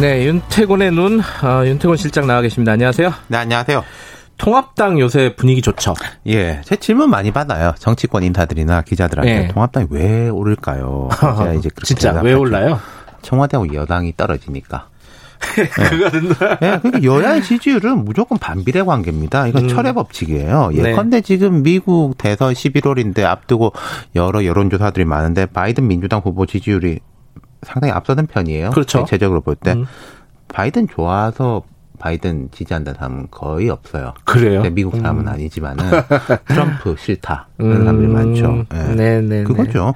네, 윤태곤의 눈, 아, 윤태곤 실장 나와 계십니다. 안녕하세요. 네, 안녕하세요. 통합당 요새 분위기 좋죠? 예, 제 질문 많이 받아요. 정치권 인사들이나 기자들한테 네. 통합당이 왜 오를까요? 제가 이제 그렇게 진짜 왜. 올라요? 청와대하고 여당이 떨어지니까. 그거는 예, 그러니까 여야의 지지율은 무조건 반비례 관계입니다. 이건 음. 철의 법칙이에요. 네. 예컨대 지금 미국 대선 11월인데 앞두고 여러 여론조사들이 많은데 바이든 민주당 후보 지지율이 상당히 앞서는 편이에요. 그렇죠. 대체적으로 볼 때 음. 바이든 좋아서 바이든 지지한다는 사람은 거의 없어요. 그래요. 미국 사람은 음. 아니지만은 트럼프 싫다 그런 음. 사람들이 많죠. 예. 네네. 그거죠.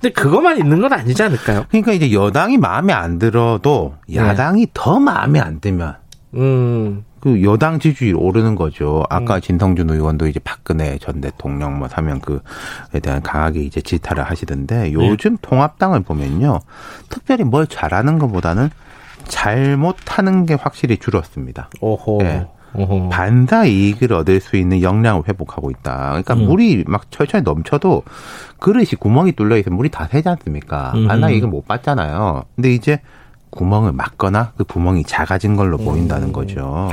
근데 그것만 있는 건 아니지 않을까요? 그러니까 이제 여당이 마음에 안 들어도 야당이 더 마음에 안 들면 음, 그 여당 지지율 오르는 거죠. 아까 진성준 의원도 이제 박근혜 전 대통령 뭐 사면 그에 대한 강하게 이제 질타를 하시던데 요즘 통합당을 보면요. 특별히 뭘 잘하는 것보다는 잘못하는 게 확실히 줄었습니다. 오호. 네. 오호. 반사 이익을 얻을 수 있는 역량을 회복하고 있다. 그러니까 음. 물이 막 철철 넘쳐도 그릇이 구멍이 뚫려 있으면 물이 다 새지 않습니까? 음. 반사 이익을 못 받잖아요. 근데 이제 구멍을 막거나 그 구멍이 작아진 걸로 보인다는 거죠.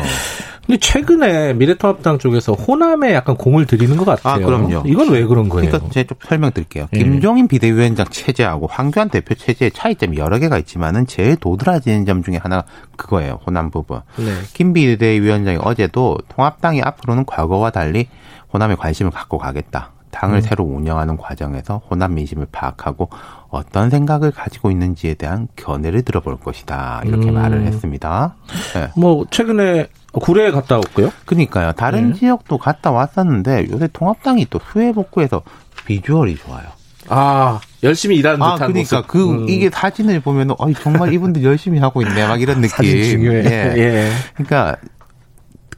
근데 최근에 미래통합당 쪽에서 호남에 약간 공을 들이는 것 같아요. 아, 그럼요. 이건 왜 그런 거예요? 그러니까 제가 좀 설명드릴게요. 예. 김종인 비대위원장 체제하고 황교안 대표 체제의 차이점이 여러 개가 있지만은 제일 도드라지는 점 중에 하나 그거예요. 호남 부분. 네. 김 비대위원장이 어제도 통합당이 앞으로는 과거와 달리 호남에 관심을 갖고 가겠다. 당을 음. 새로 운영하는 과정에서 호남 민심을 파악하고 어떤 생각을 가지고 있는지에 대한 견해를 들어볼 것이다. 이렇게 음. 말을 했습니다. 네. 뭐 최근에 구례에 갔다 왔고요. 그러니까요. 다른 네. 지역도 갔다 왔었는데 요새 통합당이 또 수해 복구해서 비주얼이 좋아요. 아 열심히 일하는 아, 듯한 그러니까 모습. 그 음. 이게 사진을 보면은 어 정말 이분들 열심히 하고 있네. 막 이런 느낌. 사진 중요해. 예. 예. 그러니까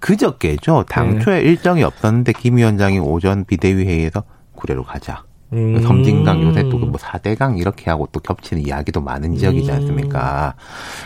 그저께죠. 당초에 네. 일정이 없었는데 김 위원장이 오전 비대위 회의에서 구례로 가자. 음. 섬진강 요새 또 뭐 4대강 이렇게 하고 또 겹치는 이야기도 많은 지역이지 음. 않습니까?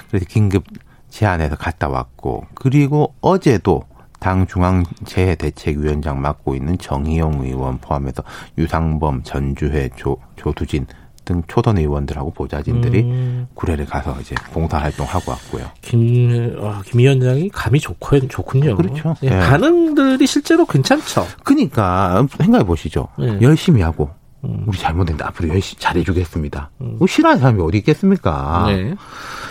그래서 긴급 제안해서 갔다 왔고 그리고 어제도 당 중앙재해대책위원장 맡고 있는 정희용 의원 포함해서 유상범, 전주회, 조, 조두진 등 초선 의원들하고 보좌진들이 음. 구례를 가서 이제 봉사 활동하고 왔고요. 김, 아, 김 위원장이 감이 좋고, 좋군요. 그렇죠. 예, 네. 반응들이 실제로 괜찮죠. 그러니까 생각해 보시죠. 네. 열심히 하고 음. 우리 잘못했는데 앞으로 열심히 잘해주겠습니다. 뭐 싫어하는 사람이 어디 있겠습니까? 네.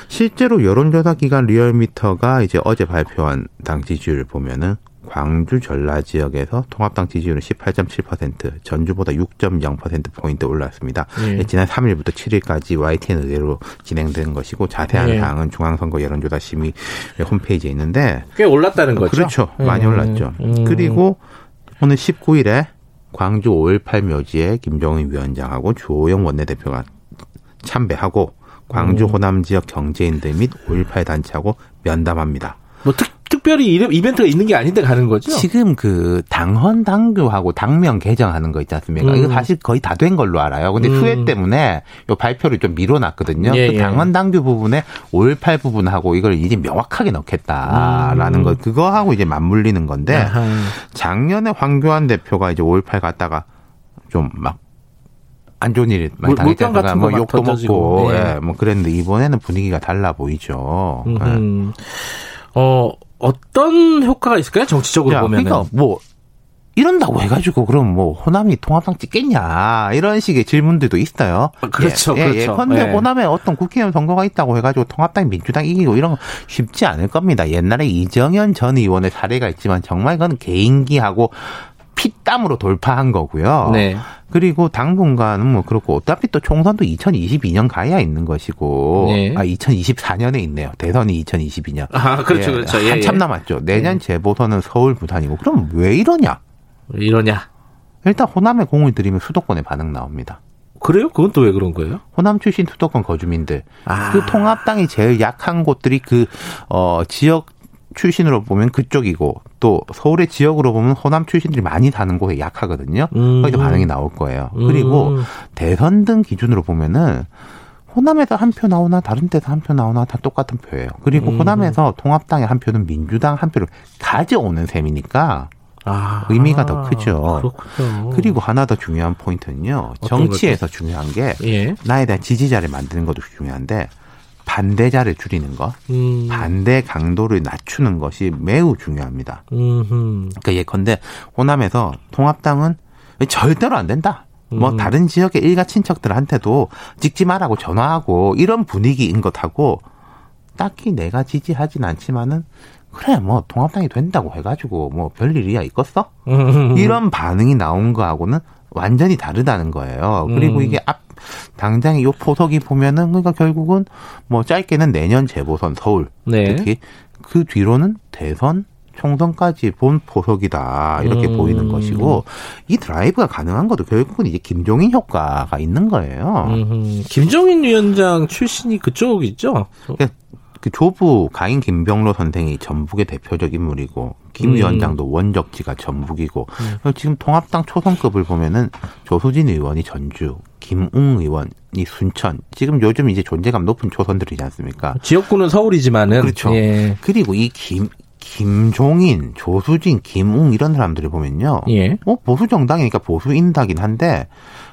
실제로 여론조사 기관 리얼미터가 이제 어제 발표한 당 지지율을 보면은 광주 전라 지역에서 통합당 지지율은 18.7%, 전주보다 6.0% 포인트 올랐습니다. 예. 지난 3일부터 7일까지 YTN 의뢰로 진행된 것이고 자세한 예. 사항은 중앙선거 여론조사 심의 홈페이지에 있는데 꽤 올랐다는 거죠. 그렇죠. 많이 음, 올랐죠. 음. 그리고 오늘 19일에 광주 5.18 묘지에 김정은 위원장하고 주호영 원내대표가 참배하고 광주 음. 호남 지역 경제인들 및 5.18 단체하고 면담합니다. 뭐 특, 특별히 이름- 이벤트가 있는 게 아닌데 가는 거죠? 지금 그 당헌 당규하고 당명 개정하는 거 있지 않습니까? 음. 이거 사실 거의 다 된 걸로 알아요. 근데 음. 수혜 때문에 요 발표를 좀 미뤄놨거든요. 예, 그 예. 당헌 당규 부분에 5.18 부분하고 이걸 이제 명확하게 넣겠다라는 음. 거 그거하고 이제 맞물리는 건데 아하. 작년에 황교안 대표가 이제 5.18 갔다가 좀막 안 좋은 일 많이. 같은 뭐 욕도. 먹고, 네. 예, 뭐 그랬는데 이번에는 분위기가 달라 보이죠. 예. 음. 어, 어떤 효과가 있을까요? 정치적으로 야, 보면. 그러니까 뭐 이런다고 해가지고 그럼 뭐 호남이 통합당 찍겠냐 이런 식의 질문들도 있어요. 아, 그렇죠, 예, 그렇죠. 예, 예컨대 예. 호남에 어떤 국회의원 선거가 있다고 해가지고 통합당 민주당 이기고 이런 거 쉽지 않을 겁니다. 옛날에 이정현 전 의원의 사례가 있지만 정말 그건 개인기하고 피땀으로 돌파한 거고요. 네. 그리고 당분간은 뭐 그렇고 어차피 또 총선도 2022년 가야 있는 것이고 네. 아 2024년에 있네요. 대선이 2022년. 아, 그렇죠, 그렇죠. 예, 한참 예. 남았죠. 내년 재보선은 서울 부산이고 그럼 왜 이러냐? 왜 이러냐. 일단 호남에 공을 들이면 수도권에 반응 나옵니다. 그래요? 그건 또 왜 그런 거예요? 호남 출신 수도권 거주민들. 아. 그 통합당이 제일 약한 곳들이 그, 어, 지역 출신으로 보면 그쪽이고 또 서울의 지역으로 보면 호남 출신들이 많이 사는 곳에 약하거든요. 음. 거기서 반응이 나올 거예요. 그리고 음. 대선 등 기준으로 보면은 호남에서 한 표 나오나 다른 데서 한 표 나오나 다 똑같은 표예요. 그리고 음. 호남에서 통합당의 한 표는 민주당 한 표를 가져오는 셈이니까 아. 의미가 더 크죠. 그렇군요. 그리고 하나 더 중요한 포인트는요. 정치에서 중요한 게 예. 나에 대한 지지자를 만드는 것도 중요한데 반대자를 줄이는 것, 음. 반대 강도를 낮추는 것이 매우 중요합니다. 음. 그러니까 예컨대 호남에서 통합당은 절대로 안 된다. 뭐 음. 다른 지역의 일가 친척들한테도 찍지 말라고 전화하고 이런 분위기인 것하고 딱히 내가 지지하진 않지만은 그래 뭐 통합당이 된다고 해가지고 뭐 별일이야 있겠어? 음. 이런 반응이 나온 거하고는 완전히 다르다는 거예요. 그리고 음. 이게 앞 당장에 요 포석이 보면은 그러니까 결국은 뭐 짧게는 내년 재보선 서울 네. 특히 그 뒤로는 대선 총선까지 본 포석이다 이렇게 음. 보이는 것이고 이 드라이브가 가능한 것도 결국은 이제 김종인 효과가 있는 거예요. 음. 김정인 위원장 출신이 그쪽이죠? 그 조부 가인 김병로 선생이 전북의 대표적 인물이고 김 음. 위원장도 원적지가 전북이고 지금 통합당 초선급을 보면은 조수진 의원이 전주, 김웅 의원 이 순천 지금 요즘 이제 존재감 높은 초선들이지 않습니까? 지역구는 서울이지만은 그렇죠. 예. 그리고 이 김 김종인, 조수진, 김웅 이런 사람들을 보면요. 예. 뭐 보수 정당이니까 보수 인다긴 한데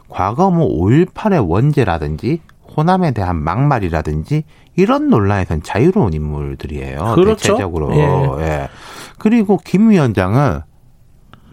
과거 뭐 5.18의 원죄라든지 호남에 대한 막말이라든지 이런 논란에선 자유로운 인물들이에요. 그렇죠. 대체적으로. 예. 예. 그리고 김 위원장은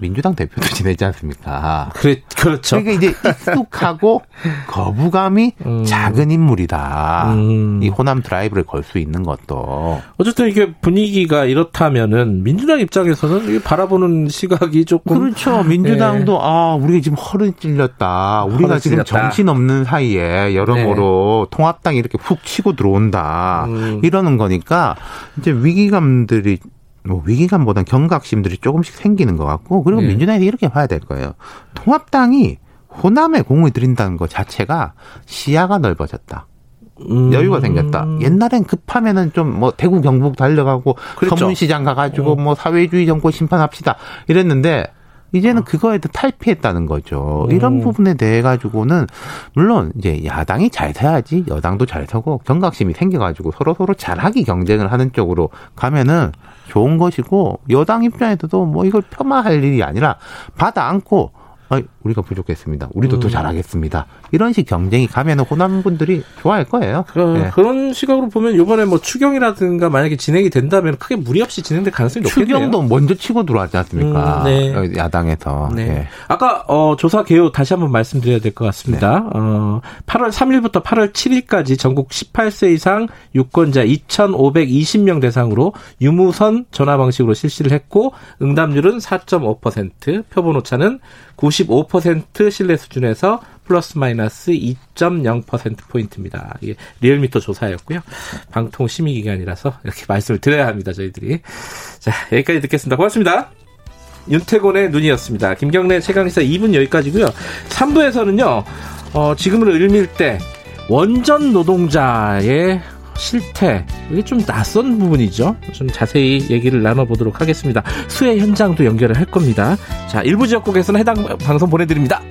민주당 대표도 지내지 않습니까? 그래, 그렇죠. 그러니까 이제 익숙하고 거부감이 음. 작은 인물이다. 음. 이 호남 드라이브를 걸 수 있는 것도 어쨌든 이게 분위기가 이렇다면은 민주당 입장에서는 바라보는 시각이 조금 그렇죠. 민주당도 아 우리가 지금 허를 찔렸다. 우리가 허를 지금 찔렸다. 정신 없는 사이에 여러모로 통합당이 이렇게 훅 치고 들어온다. 음. 이러는 거니까 이제 위기감들이 뭐 위기감보다는 경각심들이 조금씩 생기는 것 같고 그리고 네. 민주당이 이렇게 봐야 될 거예요. 통합당이 호남에 공을 들인다는 것 자체가 시야가 넓어졌다. 음. 여유가 생겼다. 옛날엔 급하면은 좀 뭐 대구 경북 달려가고 그랬죠. 서문시장 가가지고 뭐 사회주의 정권 심판합시다 이랬는데 이제는 그거에도 탈피했다는 거죠. 이런 음. 부분에 대해 가지고는 물론 이제 야당이 잘 서야지 여당도 잘 서고 경각심이 생겨가지고 서로 서로 잘하기 경쟁을 하는 쪽으로 가면은 좋은 것이고 여당 입장에서도 뭐 이걸 폄하할 일이 아니라 받아 안고 아, 우리가 부족했습니다. 우리도 더 음. 잘하겠습니다. 이런 식 경쟁이 가면은 호남 분들이 좋아할 거예요. 그, 예. 그런 시각으로 보면 이번에 뭐 추경이라든가 만약에 진행이 된다면 크게 무리 없이 진행될 가능성이 높겠네요. 추경도 먼저 치고 들어왔지 않습니까? 음, 네. 어, 야당에서. 네. 예. 아까 어, 조사 개요 다시 한번 말씀드려야 될 것 같습니다. 어, 8월 3일부터 8월 7일까지 전국 18세 이상 유권자 2,520명 대상으로 유무선 전화 방식으로 실시를 했고 응답률은 4.5%, 표본 오차는 95% 신뢰 수준에서 플러스 마이너스 2.0% 포인트입니다. 이게 리얼미터 조사였고요. 방통 심의 기간이라서 이렇게 말씀을 드려야 합니다. 저희들이. 자, 여기까지 듣겠습니다. 고맙습니다. 윤태곤의 눈이었습니다. 김경래 최강기사 2분 여기까지고요. 3부에서는요. 어, 지금을 을밀 때 원전 노동자의 실태 이게 좀 낯선 부분이죠. 좀 자세히 얘기를 나눠보도록 하겠습니다. 수해 현장도 연결을 할 겁니다. 자, 일부 지역국에서는 해당 방송 보내드립니다.